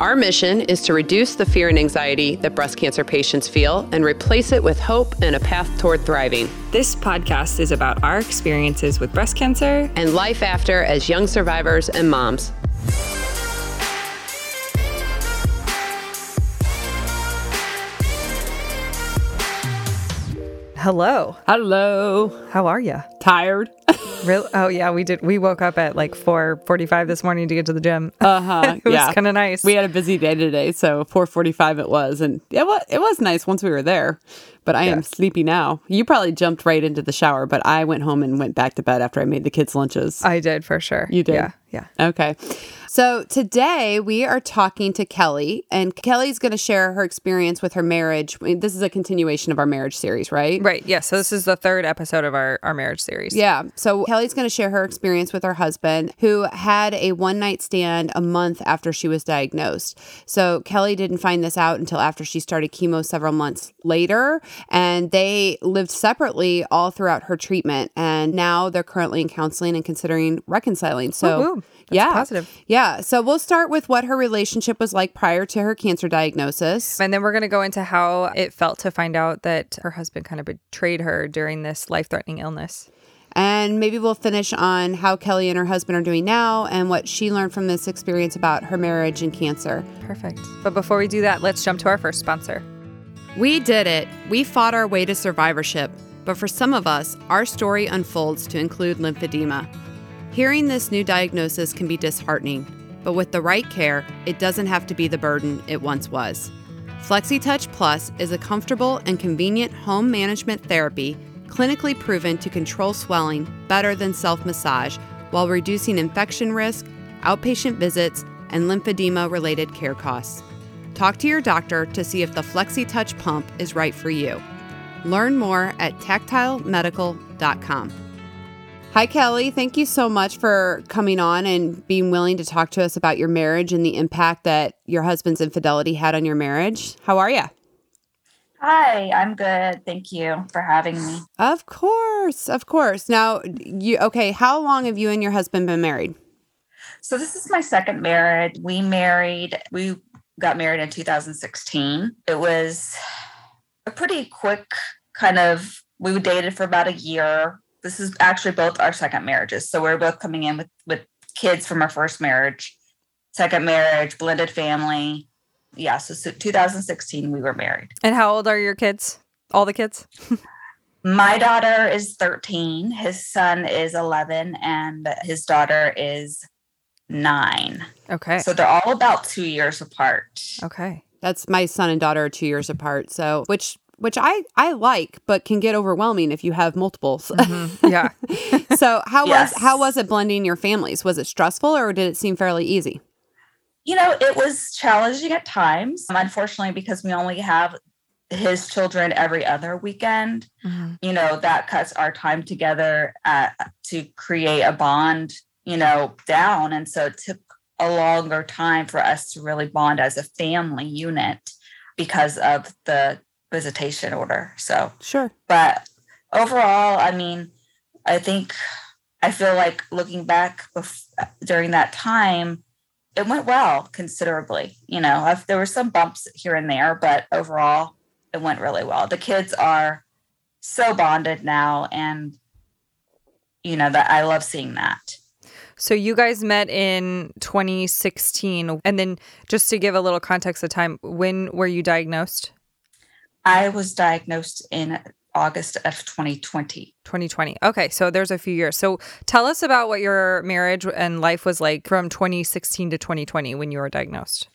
Our mission is to reduce the fear and anxiety that breast cancer patients feel and replace it with hope and a path toward thriving. This podcast is about our experiences with breast cancer and life after as young survivors and moms. Hello. Hello. How are you? Tired. Real? Oh yeah, we did. We woke up at like four forty-five this morning to get to the gym. Uh huh. it was kind of nice. We had a busy day today, so four forty-five it was, and it was it was nice once we were there. But I yeah. am sleepy now. You probably jumped right into the shower, but I went home and went back to bed after I made the kids' lunches. I did for sure. You did. Yeah. Yeah. Okay. So today we are talking to Kelly, and Kelly's going to share her experience with her marriage. This is a continuation of our marriage series, right? Right. Yeah. So this is the third episode of our, our marriage series. Yeah. So Kelly's going to share her experience with her husband, who had a one night stand a month after she was diagnosed. So Kelly didn't find this out until after she started chemo several months later, and they lived separately all throughout her treatment. And now they're currently in counseling and considering reconciling. So. Ooh, ooh. That's yeah. positive. Yeah. So we'll start with what her relationship was like prior to her cancer diagnosis. And then we're going to go into how it felt to find out that her husband kind of betrayed her during this life threatening illness. And maybe we'll finish on how Kelly and her husband are doing now and what she learned from this experience about her marriage and cancer. Perfect. But before we do that, let's jump to our first sponsor. We did it. We fought our way to survivorship. But for some of us, our story unfolds to include lymphedema. Hearing this new diagnosis can be disheartening, but with the right care, it doesn't have to be the burden it once was. FlexiTouch Plus is a comfortable and convenient home management therapy clinically proven to control swelling better than self massage while reducing infection risk, outpatient visits, and lymphedema related care costs. Talk to your doctor to see if the FlexiTouch pump is right for you. Learn more at tactilemedical.com. Hi, Kelly. Thank you so much for coming on and being willing to talk to us about your marriage and the impact that your husband's infidelity had on your marriage. How are you? Hi, I'm good. Thank you for having me. Of course, of course. Now, you okay, how long have you and your husband been married? So this is my second marriage. We married, we got married in 2016. It was a pretty quick kind of we dated for about a year this is actually both our second marriages. So we're both coming in with with kids from our first marriage, second marriage, blended family. Yeah, so, so 2016 we were married. And how old are your kids? All the kids? My daughter is 13, his son is 11, and his daughter is nine. Okay. So they're all about two years apart. Okay. That's my son and daughter are two years apart. So, which which I I like, but can get overwhelming if you have multiples. Mm-hmm. Yeah. so how yes. was how was it blending your families? Was it stressful or did it seem fairly easy? You know, it was challenging at times. Unfortunately, because we only have his children every other weekend, mm-hmm. you know, that cuts our time together at, to create a bond, you know, down. And so it took a longer time for us to really bond as a family unit because of the visitation order. So sure. But overall, I mean, I think I feel like looking back during that time, it went well considerably. You know, I've, there were some bumps here and there, but overall, it went really well. The kids are so bonded now, and you know that I love seeing that. So you guys met in 2016, and then just to give a little context of time, when were you diagnosed? I was diagnosed in August of 2020. 2020. Okay, so there's a few years. So tell us about what your marriage and life was like from 2016 to 2020 when you were diagnosed.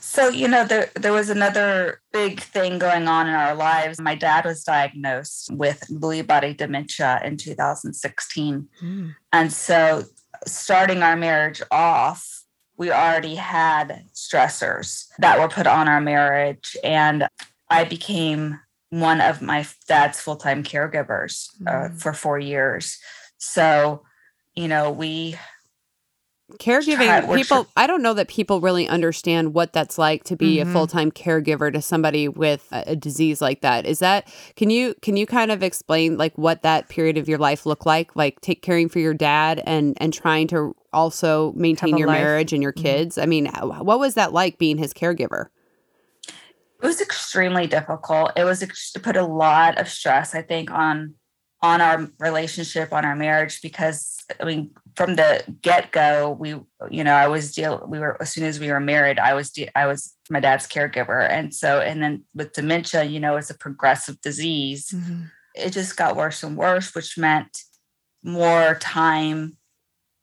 So, you know, there, there was another big thing going on in our lives. My dad was diagnosed with Lewy body dementia in 2016. Mm. And so, starting our marriage off, we already had stressors that were put on our marriage. And I became one of my dad's full-time caregivers uh, Mm. for four years so you know we caregiving people i don't know that people really understand what that's like to be Mhm. a full-time caregiver to somebody with a, a disease like that is that can you can you kind of explain like what that period of your life looked like like take caring for your dad and and trying to also maintain your life. marriage and your Mhm. kids i mean what was that like being his caregiver it was extremely difficult it was it put a lot of stress i think on on our relationship on our marriage because i mean from the get-go we you know i was deal we were as soon as we were married i was de- i was my dad's caregiver. And so and then with dementia you know it's a progressive disease. Mhm. it just got worse and worse which meant more time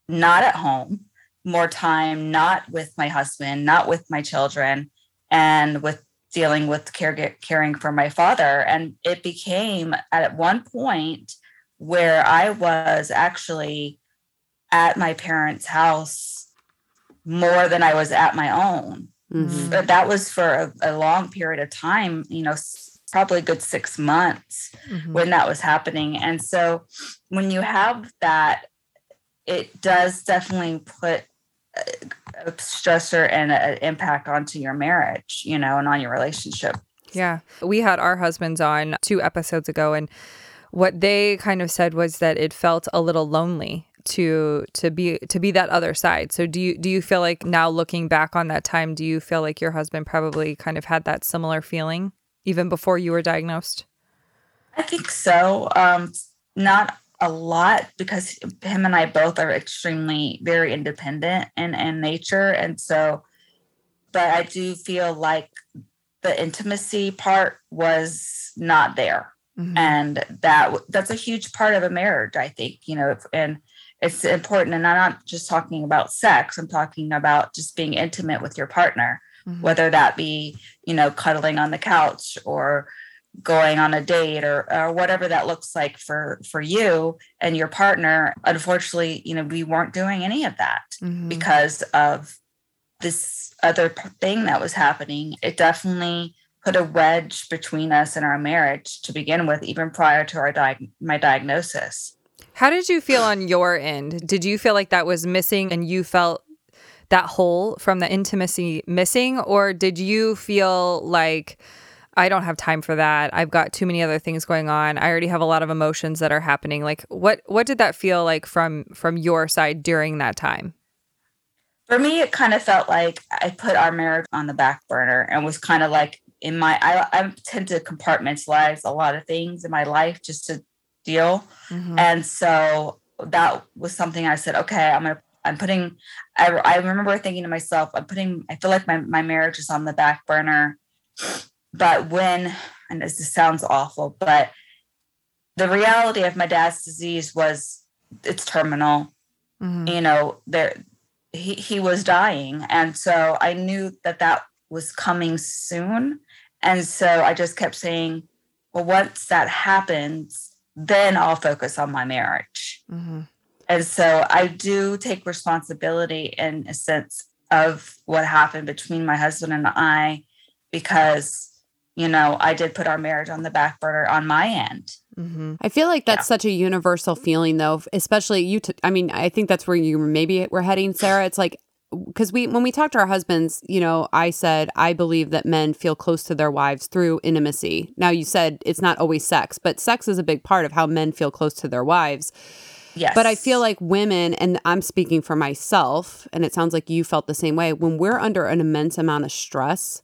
not at home more time not with my husband not with my children and with dealing with care, caring for my father. And it became at one point where i was actually at my parents house more than i was at my own Mhm. but that was for a, a long period of time you know s- probably a good six months Mhm. when that was happening and so when you have that it does definitely put a stressor and an impact onto your marriage you know and on your relationship Yeah. We had our husbands on two episodes ago and what they kind of said was that it felt a little lonely to to be to be that other side. So do you do you feel like now looking back on that time do you feel like your husband probably kind of had that similar feeling even before you were diagnosed? i think so um not a lot because him and i both are extremely very independent in in nature and so but i do feel like the intimacy part was not there Mhm. and that that's a huge part of a marriage i think you know and it's important and i'm not just talking about sex i'm talking about just being intimate with your partner Mhm. whether that be you know cuddling on the couch or going on a date or, or whatever that looks like for for you and your partner unfortunately you know we weren't doing any of that Mhm. because of this other thing that was happening. It definitely put a wedge between us and our marriage to begin with, even prior to our diag- my diagnosis. How did you feel on your end? Did you feel like that was missing and you felt that hole from the intimacy missing? Or did you feel like, I don't have time for that. I've got too many other things going on. I already have a lot of emotions that are happening. Like what what did that feel like from from your side during that time? For me, it kind of felt like I put our marriage on the back burner and was kind of like in my, I, I tend to compartmentalize a lot of things in my life just to deal. Mhm. And so that was something I said, okay, I'm gonna, I'm putting, I, I remember thinking to myself, I'm putting, I feel like my, my marriage is on the back burner. But when, and this this sounds awful, but the reality of my dad's disease was it's terminal. Mhm. You know, there, he, he was dying. And so I knew that that was coming soon. And so I just kept saying, well, once that happens, then I'll focus on my marriage. Mhm. And so I do take responsibility in a sense of what happened between my husband and I, because, you know, I did put our marriage on the back burner on my end. Mhm. I feel like that's Yeah. such a universal feeling, though. Especially you. T- I mean, I think that's where you maybe we're heading, Sarah. It's like because we when we talk to our husbands, you know, I said I believe that men feel close to their wives through intimacy. Now you said it's not always sex, but sex is a big part of how men feel close to their wives. Yes. But I feel like women, and I'm speaking for myself, and it sounds like you felt the same way. When we're under an immense amount of stress,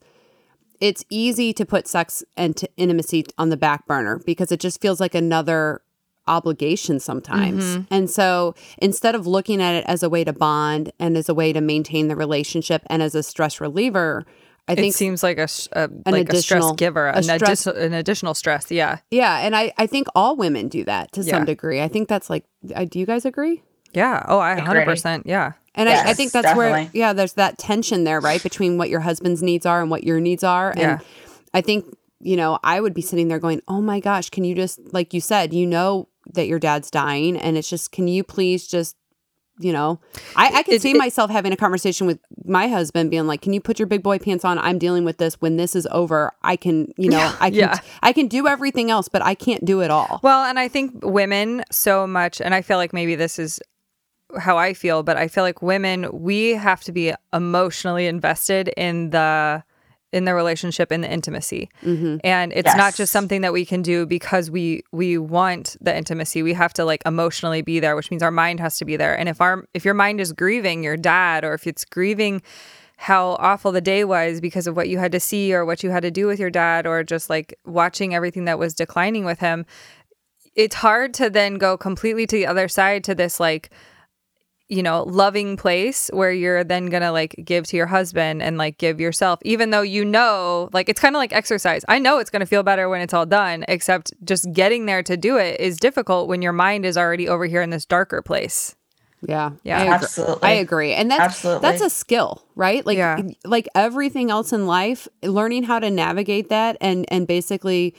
it's easy to put sex and to intimacy on the back burner because it just feels like another obligation sometimes. Mm-hmm. And so instead of looking at it as a way to bond and as a way to maintain the relationship and as a stress reliever, I It think seems like a, sh- a like a stress additional- giver, a an, stress- additional an additional stress. Yeah, yeah, and I I think all women do that to Yeah. some degree. I think that's like I, do you guys agree? yeah. Oh, I Agree. hundred percent. Yeah. And I, I think that's where, yeah, there's that tension there, right? Between what your husband's needs are and what your needs are. And Yeah. I think, you know, I would be sitting there going, oh my gosh, can you just, like you said, you know that your dad's dying. And it's just, can you please just you know, I, I can It- see it- myself having a conversation with my husband being like, can you put your big boy pants on? I'm dealing with this. When this is over, I can, you know, I can, Yeah. I can do everything else, but I can't do it all. Well, and I think women so much, and I feel like maybe this is how I feel, but I feel like women we have to be emotionally invested in the in the relationship in the intimacy. Mm-hmm. And it's not just something that we can do because we we want the intimacy. We have to like emotionally be there which means our mind has to be there. And if our if your mind is grieving your dad or if it's grieving how awful the day was because of what you had to see or what you had to do with your dad or just like watching everything that was declining with him it's hard to then go completely to the other side to this like you know loving place where you're then gonna like give to your husband and like give yourself even though you know like it's kind of like exercise i know it's gonna feel better when it's all done except just getting there to do it is difficult when your mind is already over here in this darker place Yeah. Yeah. I agree. Absolutely. I agree. And that's Absolutely. that's a skill, right? Like Yeah. like everything else in life, learning how to navigate that and and basically,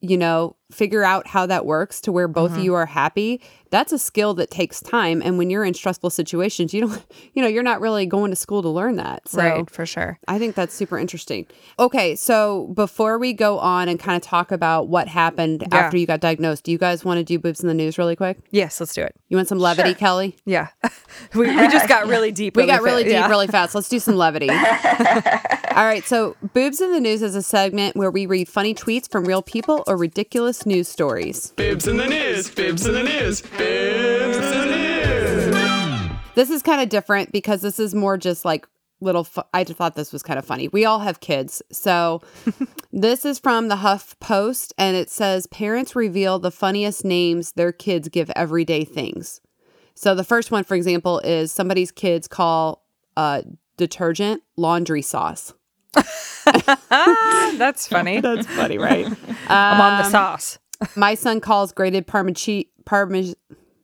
you know, figure out how that works to where both Mm-hmm. of you are happy. That's a skill that takes time and when you're in stressful situations, you don't you know, you're not really going to school to learn that. So right for sure I think that's super interesting. Okay, so before we go on and kind of talk about what happened Yeah. after you got diagnosed, do you guys want to do boobs in the news really quick? yes let's do it You want some levity, Sure. Kelly? yeah we, we just got really deep We got really fa- deep yeah. really fast. Let's do some levity. All right. So, Boobs in the News is a segment where we read funny tweets from real people or ridiculous news stories. Bibs in the news, bibs in the news, bibs in the news. This is kind of different because this is more just like little. Fu- I just thought this was kind of funny. We all have kids. So, this is from the Huff Post and it says Parents reveal the funniest names their kids give everyday things. So, the first one, for example, is somebody's kids call uh, detergent laundry sauce. That's funny That's funny, right? i'm on Um, the sauce My son calls grated parmesan. Parmes-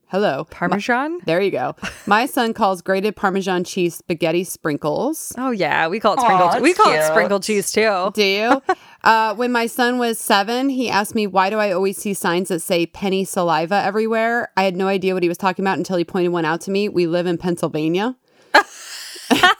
Hello. parmesan There you go. My son calls grated Parmesan cheese spaghetti sprinkles. oh yeah we call it Aw, sprinkled we that's call it cute. sprinkled cheese too Do you? uh, when my son was seven, he asked me, Why do I always see signs that say penny saliva everywhere? I had no idea what he was talking about until he pointed one out to me. We live in Pennsylvania.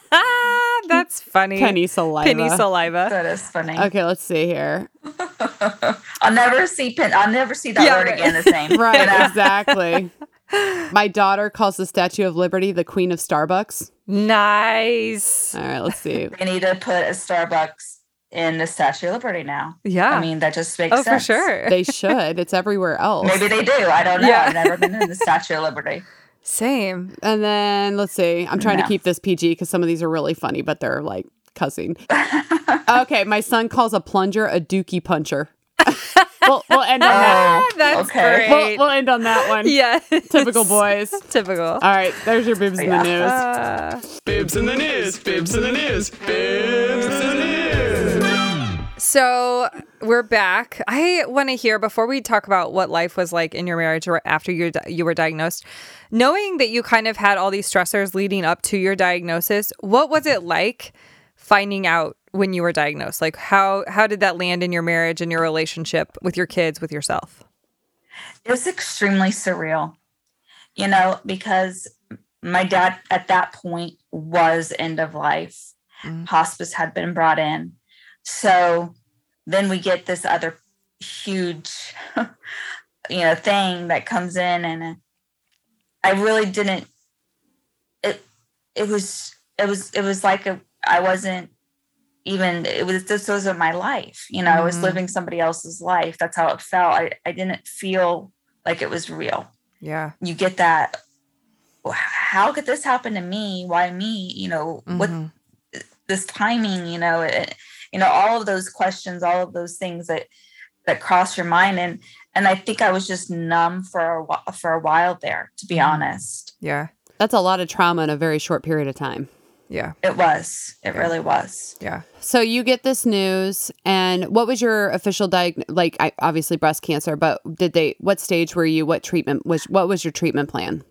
that's funny Penny saliva. penny saliva That is funny. Okay, let's see here. I'll never see pin. I'll never see that Yeah, word right. again the same. Right, You know? exactly. My daughter calls the Statue of Liberty the Queen of Starbucks. nice All right, let's see. They need to put a Starbucks in the Statue of Liberty now. yeah I mean, that just makes oh sense. for sure They should. It's everywhere else. Maybe they do. I don't know. Yeah. I've never been in the Statue of Liberty. Same And then let's see. I'm trying to keep this PG because some of these are really funny, but they're like cussing. okay, my son calls a plunger a dookie puncher. we'll, we'll end on that. Oh, that's okay. We'll, we'll end on that one. yeah Typical boys. typical All right, there's your boobs in the news. Uh, Bibs in the news, bibs in the news, bibs in the news. So we're back. I want to hear before we talk about what life was like in your marriage or after you you were diagnosed, knowing that you kind of had all these stressors leading up to your diagnosis. What was it like finding out when you were diagnosed? Like how how did that land in your marriage and your relationship with your kids, with yourself? It was extremely surreal, you know, because my dad at that point was end of life. Mm. Hospice had been brought in. So then we get this other huge, you know, thing that comes in and I really didn't it it was it was it was like a I wasn't even it was this wasn't my life you know i was Mhm. living somebody else's life that's how it felt I, I didn't feel like it was real Yeah. you get that how could this happen to me why me you know what Mhm. this timing you know it, you know all of those questions all of those things that that cross your mind and and i think i was just numb for a while for a while there to be Mhm. honest Yeah. That's a lot of trauma in a very short period of time. Yeah. it was it Yeah. really was Yeah. So you get this news, and what was your official diagnosis? Like, I, obviously breast cancer, but did they? What stage were you? What treatment was? What was your treatment plan?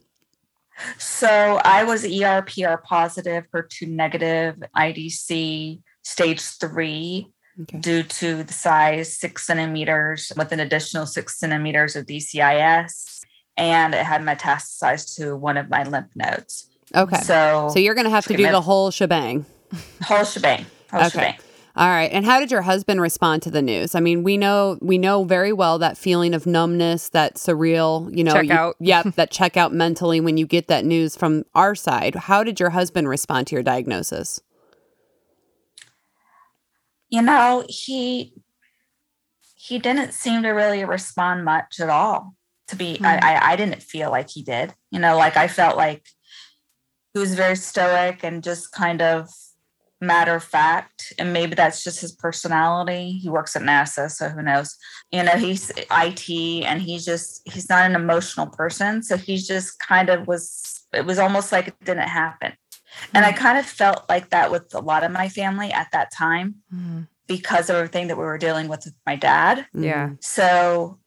So I was ERPR positive, HER2 negative, IDC stage three Okay. due to the size six centimeters with an additional six centimeters of DCIS. And it had metastasized to one of my lymph nodes. Okay. So, So you're going to have to do the whole shebang. whole shebang. Whole Okay. shebang. All right. And how did your husband respond to the news? I mean, we know we know very well that feeling of numbness, that surreal, you know, Check you- out. Yep, that check out mentally when you get that news from our side. How did your husband respond to your diagnosis? You know, he he didn't seem to really respond much at all. To be, Hmm. I, I I didn't feel like he did. You know, like I felt like he was very stoic and just kind of matter of fact. And maybe that's just his personality. He works at NASA, so who knows? You know, he's IT and he's just he's not an emotional person. So he's just kind of was it was almost like it didn't happen. And I mm. kind of felt like that with a lot of my family at that time mm. because of everything that we were dealing with with my dad. Yeah. Mm. So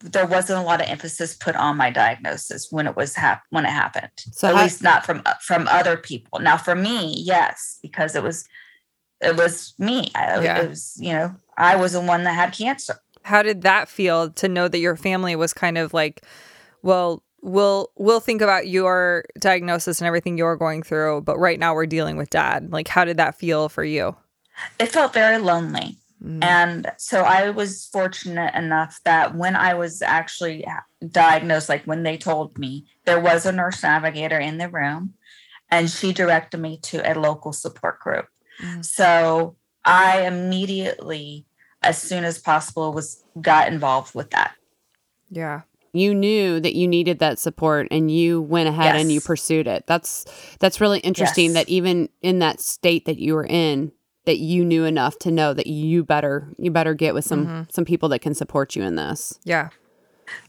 there wasn't a lot of emphasis put on my diagnosis when it was hap- when it happened. So at how- least not from uh, from other people. Now for me, yes, because it was it was me. I, Yeah. It was you know I was the one that had cancer. How did that feel to know that your family was kind of like, well, we'll we'll think about your diagnosis and everything you're going through, but right now we're dealing with dad. Like how did that feel for you? It felt very lonely. Mm. And so I was fortunate enough that when I was actually diagnosed, like when they told me, there was a nurse navigator in the room and she directed me to a local support group. Mm. So I immediately, as soon as possible, was got involved with that. Yeah. You knew that you needed that support and you went ahead and you pursued it. That's that's really interesting Yes. that even in that state that you were in that you knew enough to know that you better you better get with some mm-hmm. some people that can support you in this. Yeah.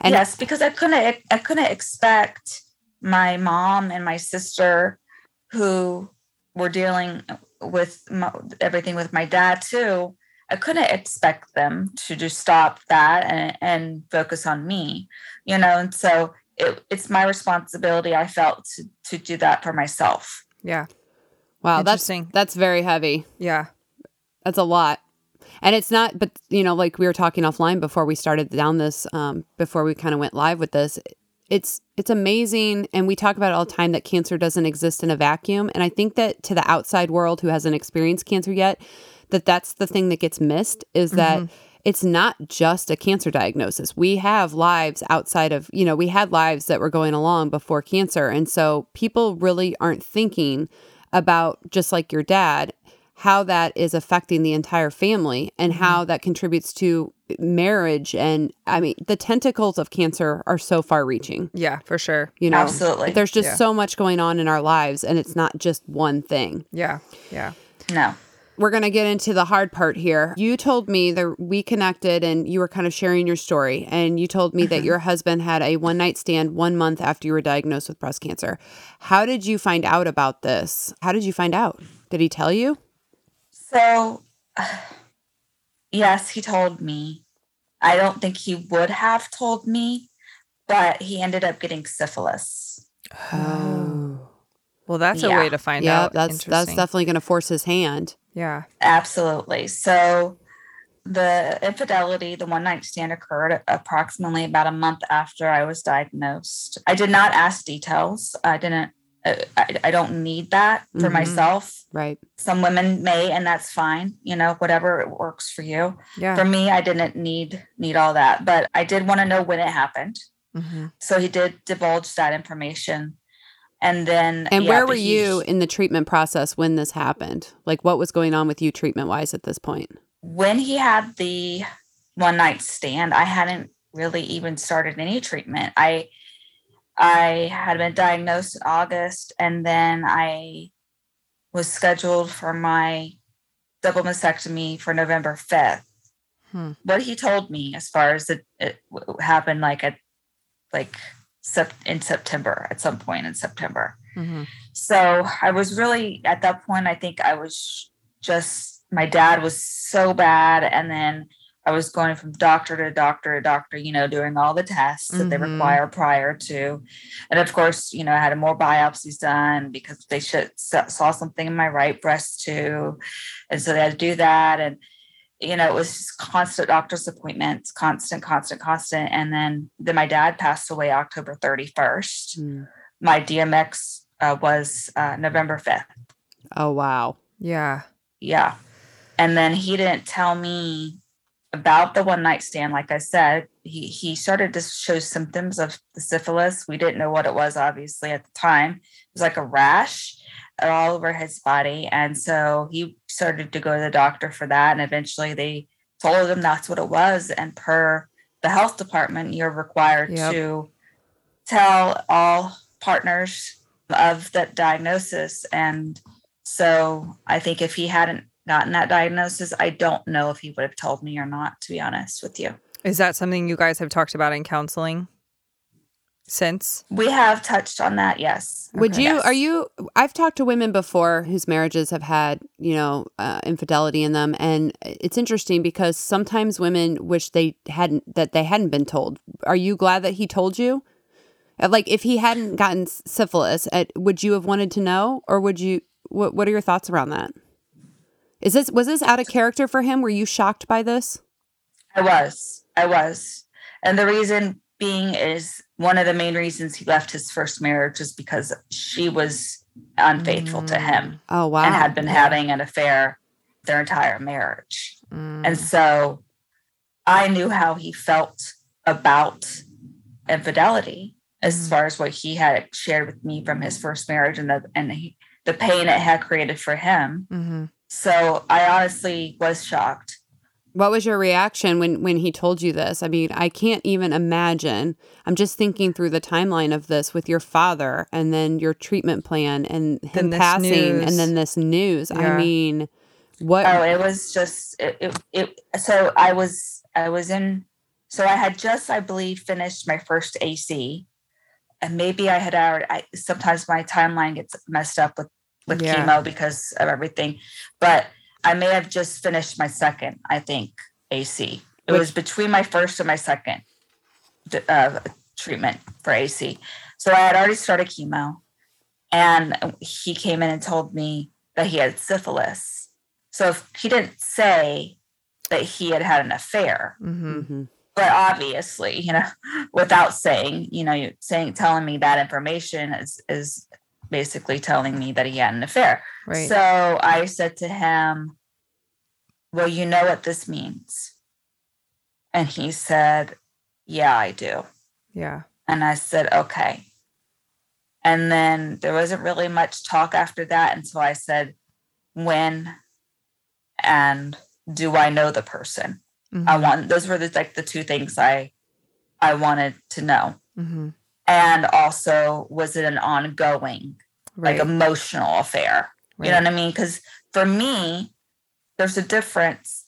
And- yes, because I couldn't I couldn't expect my mom and my sister who were dealing with my, everything with my dad too. I couldn't expect them to just stop that and, and focus on me, you know. And so it, it's my responsibility. I felt to to do that for myself. Yeah. Wow, that's Interesting. that's very heavy. Yeah. That's a lot. And it's not, but you know, like we were talking offline before we started down this, um, before we kind of went live with this. It's it's amazing, and we talk about it all the time that cancer doesn't exist in a vacuum. And I think that to the outside world who hasn't experienced cancer yet, that that's the thing that gets missed is that mm-hmm. it's not just a cancer diagnosis. We have lives outside of, you know, we had lives that were going along before cancer, and so people really aren't thinking about just like your dad how that is affecting the entire family and mm-hmm. how that contributes to marriage and i mean the tentacles of cancer are so far reaching Yeah, for sure. you know Absolutely. there's just Yeah. so much going on in our lives and it's not just one thing Yeah. Yeah. No. We're going to get into the hard part here. You told me that we connected and you were kind of sharing your story. And you told me that mm-hmm. your husband had a one night stand one month after you were diagnosed with breast cancer. How did you find out about this? How did you find out? Did he tell you? So, yes, he told me. I don't think he would have told me, but he ended up getting syphilis. Oh. Well, that's a Yeah. way to find Yeah, out. that's that's definitely going to force his hand. Yeah. Absolutely. So, the infidelity, the one night stand occurred approximately about a month after I was diagnosed. I did not ask details. I didn't, uh, I, I don't need that for Mhm. myself. Right. Some women may, and that's fine, you know, whatever works for you. Yeah. For me, I didn't need need all that, but I did want to know when it happened. Mhm. So he did divulge that information. And then And yeah, where were you in the treatment process when this happened? Like what was going on with you treatment wise at this point? when he had the one night stand, I hadn't really even started any treatment. I I had been diagnosed in August and then I was scheduled for my double mastectomy for November 5th. Hmm. What he told me as far as it, it happened like at like in September at some point in September. Mhm. So I was really at that point, I think I was just my dad was so bad. And then I was going from doctor to doctor to doctor, you know, doing all the tests that they Mhm. require prior to. And of course, you know, I had more biopsies done because they should, saw something in my right breast too. And so they had to do that. And, you know, it was just constant doctor's appointments, constant, constant, constant. And then, then my dad passed away October 31st Mm. my DMX uh, was uh, November 5th. Oh, wow. Yeah. Yeah. And then he didn't tell me about the one night stand. Like I said, he, he started to show symptoms of the syphilis. We didn't know what it was, obviously, at the time. It was like a rash all over his body. And so he started to go to the doctor for that. And eventually they told him that's what it was. And per the health department, you're required Yep. to tell all partners of that diagnosis. And so I think if he hadn't gotten that diagnosis, I don't know if he would have told me or not, to be honest with you. Is that something you guys have talked about in counseling since? We have touched on that, yes. Would Okay. you, Yes. are you, I've talked to women before whose marriages have had, you know, uh, infidelity in them. And it's interesting because sometimes women wish they hadn't, that they hadn't been told. Are you glad that he told you? Uh, Like if he hadn't gotten syphilis, uh, would you have wanted to know or would you, what, what are your thoughts around that? Is this, was this out of character for him? Were you shocked by this? I was. I was. And the reason being is one of the main reasons he left his first marriage is because she was unfaithful to him Oh, wow. and had been having an affair their entire marriage. Mm. And so I knew how he felt about infidelity as Mhm. far as what he had shared with me from his first marriage and the and he, the pain it had created for him. hmm So I honestly was shocked. What was your reaction when when he told you this? I mean, I can't even imagine. I'm just thinking through the timeline of this with your father and then your treatment plan and Then him this passing news. and then this news. I mean, what Oh, it was just it, it, it so I was I was in so I had just I believe finished my first AC and maybe I had already I sometimes my timeline gets messed up with with Yeah. chemo because of everything but I may have just finished my second I think AC it Which- was between my first and my second uh, treatment for AC so I had already started chemo and he came in and told me that he had syphilis so if he didn't say that he had had an affair, hmm Mhm. but obviously, you know, without saying, you know, saying telling me that information is is basically telling me that he had an affair. Right. So I said to him, "Well, you know what this means." And he said, "Yeah, I do." yeah. And I said, okay. And then there wasn't really much talk after that. And so I said, when and do I know the person? Mhm. I want those were the like the two things I I wanted to know. Mhm. And also, was it an ongoing, Right. like emotional affair? You know what I mean? Because for me, there's a difference.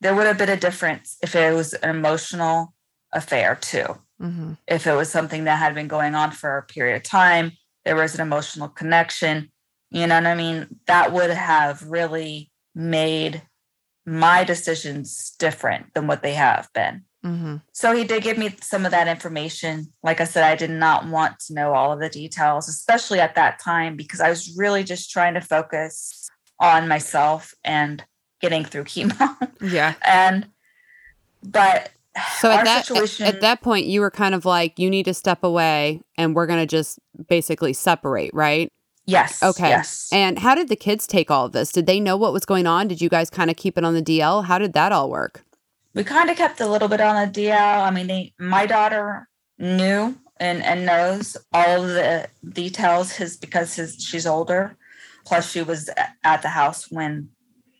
There would have been a difference if it was an emotional affair too Mhm. if it was something that had been going on for a period of time, there was an emotional connection, you know what I mean? That would have really made my decisions different than what they have been. Mhm. So he did give me some of that information. Like I said, I did not want to know all of the details, especially at that time, because I was really just trying to focus on myself and getting through chemo. Yeah. and, but So at that situation, at that point, you were kind of like, you need to step away, and we're gonna just basically separate, right? yes, Okay. yes. And how did the kids take all of this? Did they know what was going on? Did you guys kind of keep it on the DL? How did that all work? we kind of kept a little bit on the DL. I mean, they, my daughter knew and, and knows all of the details his because his she's older. Plus, she was at the house when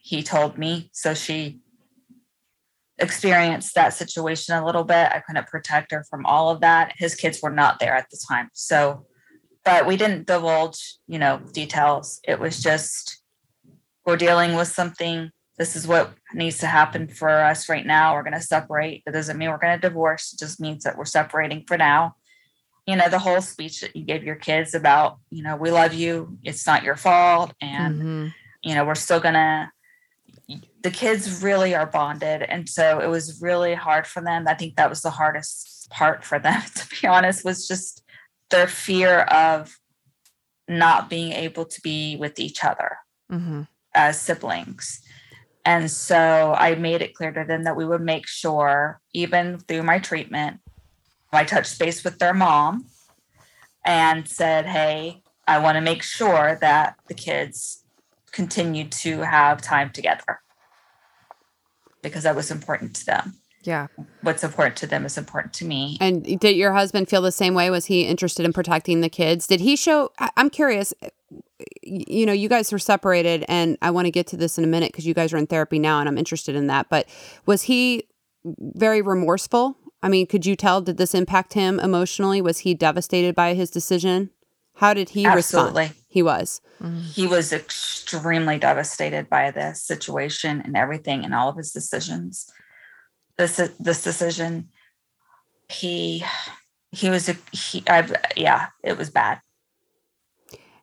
he told me, so she experienced that situation a little bit. I couldn't protect her from all of that. His kids were not there at the time, so but we didn't divulge, you know, details. It was just we're dealing with something this is what needs to happen for us right now. We're going to separate. That doesn't mean we're going to divorce. It just means that we're separating for now. You know, the whole speech that you gave your kids about, you know, we love you. It's not your fault. And, Mhm. you know, we're still to, the kids really are bonded. And so it was really hard for them. I think that was the hardest part for them, to be honest, was just their fear of not being able to be with each other Mhm. as siblings. And so I made it clear to them that we would make sure, even through my treatment, I touched base with their mom and said, Hey, I want to make sure that the kids continue to have time together because that was important to them. Yeah. What's important to them is important to me. And did your husband feel the same way? Was he interested in protecting the kids? Did he show? I'm curious. You know, you guys were separated, and I want to get to this in a minute because you guys are in therapy now, and I'm interested in that. But was he very remorseful? I mean, could you tell? Did this impact him emotionally? Was he devastated by his decision? How did he Absolutely. respond? He was. Mm-hmm. He was extremely devastated by this situation and everything and all of his decisions. This this decision, he he was a he. I yeah, it was bad.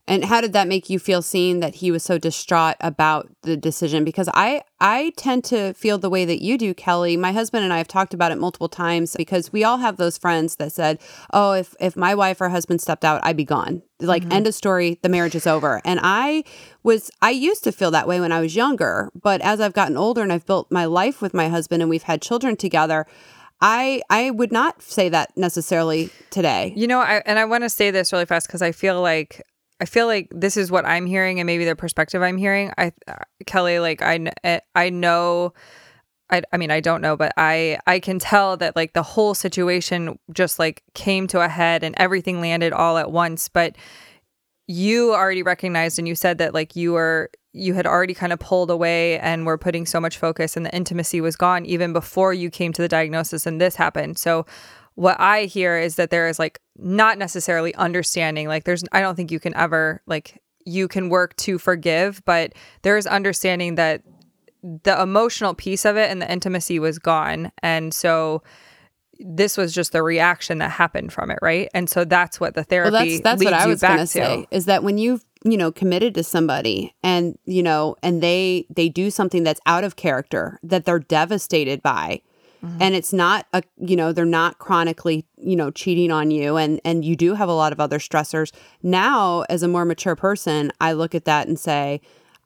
And how did that make you feel seeing that he was so distraught about the decision? Because I I tend to feel the way that you do, Kelly. My husband and I have talked about it multiple times because we all have those friends that said, "Oh, if if my wife or husband stepped out, I'd be gone." Like mm-hmm. end of story, the marriage is over. And I was I used to feel that way when I was younger, but as I've gotten older and I've built my life with my husband and we've had children together, I I would not say that necessarily today. You know, I, and I want to say this really fast because I feel like I feel like this is what I'm hearing and maybe the perspective I'm hearing. I uh, Kelly, like I eh, I know. I, I mean I don't know but I I can tell that like the whole situation just like came to a head and everything landed all at once but you already recognized and you said that like you were you had already kind of pulled away and were putting so much focus and the intimacy was gone even before you came to the diagnosis and this happened so what i hear is that there is like not necessarily understanding like there's i don't think you can ever like you can work to forgive but there's understanding that the emotional piece of it and the intimacy was gone. And so this was just the reaction that happened from it right? And so that's what the therapy Well, that's that's leads what I was going to. say is that when you've you know committed to somebody and you know and they they do something that's out of character that they're devastated by Mm-hmm. and it's not a you know they're not chronically you know cheating on you and and you do have a lot of other stressors now as a more mature person i look at that and say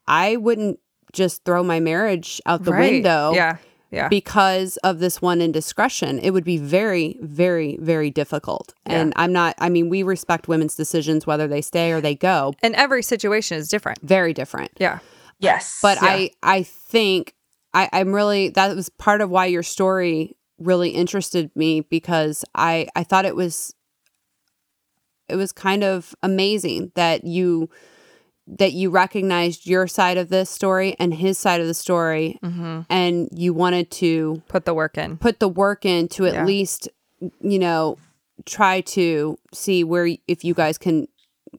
i wouldn't just throw my marriage out the Right. window yeah yeah because of this one indiscretion. It would be very, very, very difficult. And I'm not, I mean, we respect women's decisions, whether they stay or they go. and every situation is different Very different. yeah Yes. But Yeah. I, I think I, I'm really, that was part of why your story really interested me because I, I thought it was, it was kind of amazing that you, that you recognized your side of this story and his side of the story mm-hmm. and you wanted to put the work in. put the work in to at Yeah. least you know try to see where if you guys can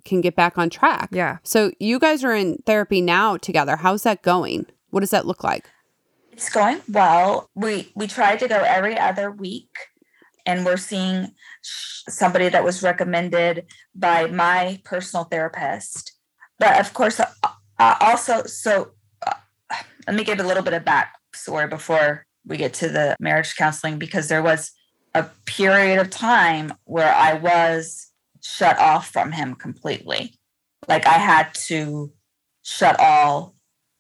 can get back on track. Yeah. So you guys are in therapy now together. How's that going? What does that look like it's going well. We we tried to go every other week, and we're seeing somebody that was recommended by my personal therapist. But of course, uh, uh, also, so uh, let me give a little bit of backstory before we get to the marriage counseling, because there was a period of time where I was shut off from him completely. Like I had to shut all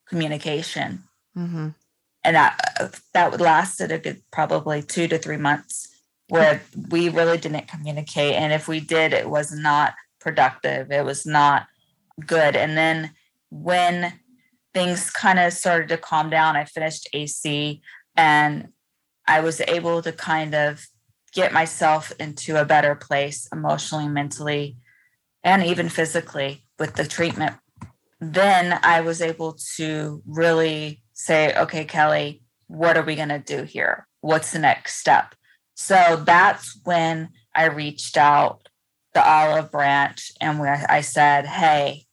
communication mm-hmm. And that that lasted a good probably two to three months where we really didn't communicate. And if we did it was not productive. It was not good. And then when things kind of started to calm down i finished ac and i was able to kind of get myself into a better place emotionally mentally and even physically with the treatment. Then i was able to really say, okay, Kelly, what are we going to do here? What's the next step? So that's when I reached out the olive branch and where I said, hey,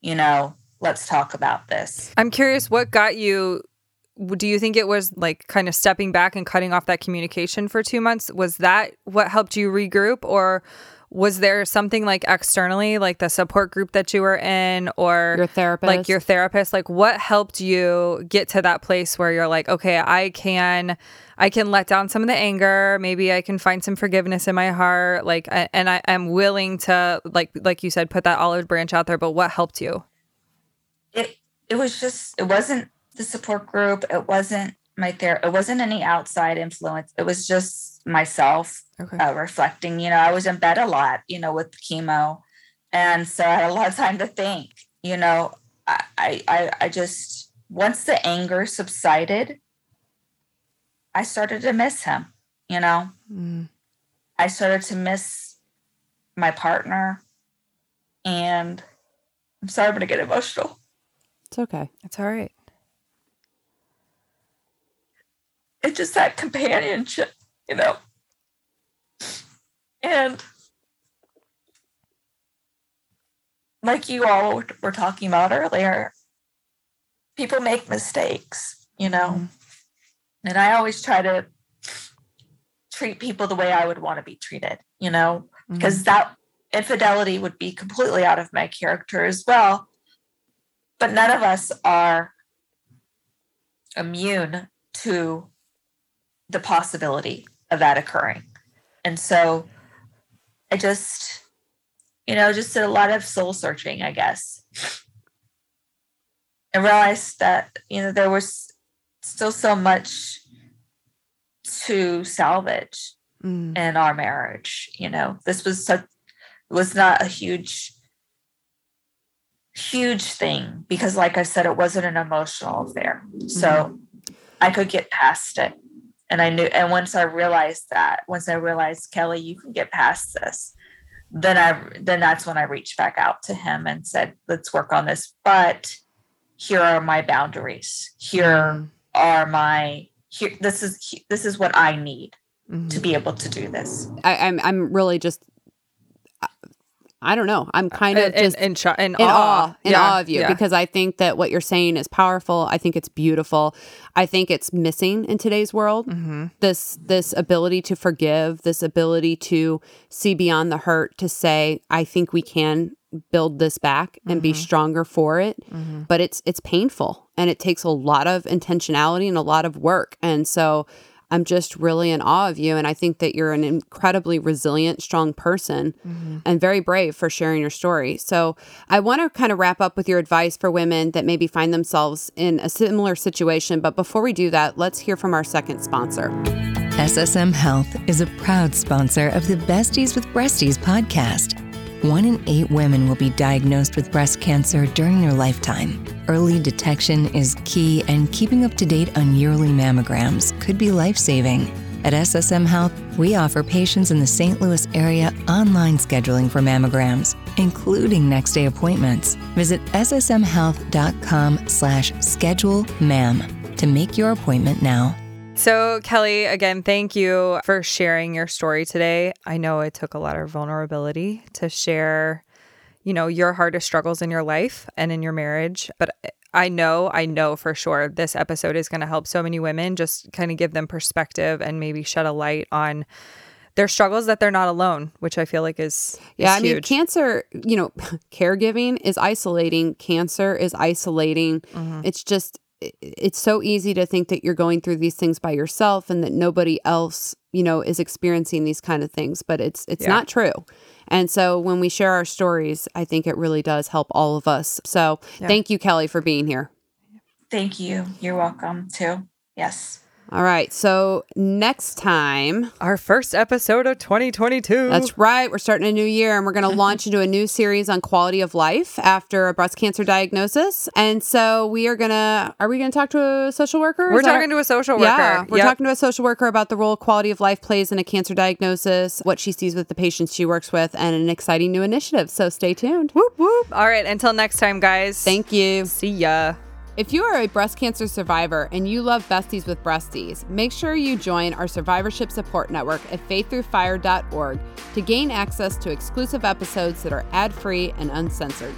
you know, let's talk about this. i'm curious what got you do you think it was like kind of stepping back and cutting off that communication for two months was that what helped you regroup or was there something like externally like the support group that you were in or your therapist? like your therapist? Like what helped you get to that place where you're like okay i can i can let down some of the anger. Maybe i can find some forgiveness in my heart. Like a- and i am willing to like like you said put that olive branch out there but what helped you? It it was just it wasn't the support group. It wasn't my ther it wasn't any outside influence. It was just myself, Okay. uh, reflecting. You know, I was in bed a lot, you know, with chemo. And so I had a lot of time to think, you know, I, I, I- just, once the anger subsided, I started to miss him, you know, Mm. I started to miss my partner. And I'm sorry, I'm to get emotional. It's okay. It's all right. it's just that companionship, you know. And like you all were talking about earlier, people make mistakes, you know. Mm-hmm. And I always try to treat people the way I would want to be treated, you know, mm-hmm. because that infidelity would be completely out of my character as well. But none of us are immune to the possibility of that occurring. And so I just, you know, just did a lot of soul searching, I guess. And realized that, you know, there was still so much to salvage Mm. in our marriage. You know, this was such was not a huge huge thing because like I said, it wasn't an emotional affair. So I could get past it. And I knew and once I realized that, once I realized, Kelly, you can get past this, then I then that's when I reached back out to him and said, let's work on this. But here are my boundaries. Here are my here this is this is what I need Mm-hmm. to be able to do this. I, I'm I'm really just I don't know. I'm kind of in, just in, in, in awe, in Yeah, awe of you yeah. because I think that what you're saying is powerful. I think it's beautiful. I think it's missing in today's world. Mm-hmm. This this ability to forgive, this ability to see beyond the hurt, to say, I think we can build this back and Mm-hmm. be stronger for it. But it's it's painful and it takes a lot of intentionality and a lot of work. And so I'm just really in awe of you. And I think that you're an incredibly resilient, strong person mm-hmm. and very brave for sharing your story. So I want to kind of wrap up with your advice for women that maybe find themselves in a similar situation. But before we do that, let's hear from our second sponsor. SSM Health is a proud sponsor of the Besties with Breasties podcast. One in eight women will be diagnosed with breast cancer during their lifetime. Early detection is key, and keeping up to date on yearly mammograms could be life saving. At SSM Health, we offer patients in the St. Louis area online scheduling for mammograms, including next day appointments. Visit ssmhealth.com slash schedule mam to make your appointment now. So, Kelly, again, thank you for sharing your story today. I know it took a lot of vulnerability to share, you know, your hardest struggles in your life and in your marriage. But I know, I know for sure this episode is going to help so many women just kind of give them perspective and maybe shed a light on their struggles that they're not alone, which I feel like is, Yeah, is I mean, cancer, you know, caregiving is isolating. Cancer is isolating. Mm-hmm. It's just, it's so easy to think that you're going through these things by yourself and that nobody else, you know, is experiencing these kind of things, but it's it's Yeah. not true. And so when we share our stories, I think it really does help all of us. So thank you, Kelly, for being here. Thank you. You're welcome too. Yes. All right. So next time, Our first episode of 2022. That's right. We're starting a new year and we're going to launch into a new series on quality of life after a breast cancer diagnosis. And so we are going to, are we going to talk to a social worker? We're Is talking to a social worker. Yeah, we're Yep. talking to a social worker about the role quality of life plays in a cancer diagnosis, what she sees with the patients she works with, and an exciting new initiative. So stay tuned. Whoop, whoop. All right. Until next time, guys. Thank you. See ya. If you are a breast cancer survivor and you love Besties with Breasties, make sure you join our survivorship support network at faiththroughfire.org to gain access to exclusive episodes that are ad free and uncensored.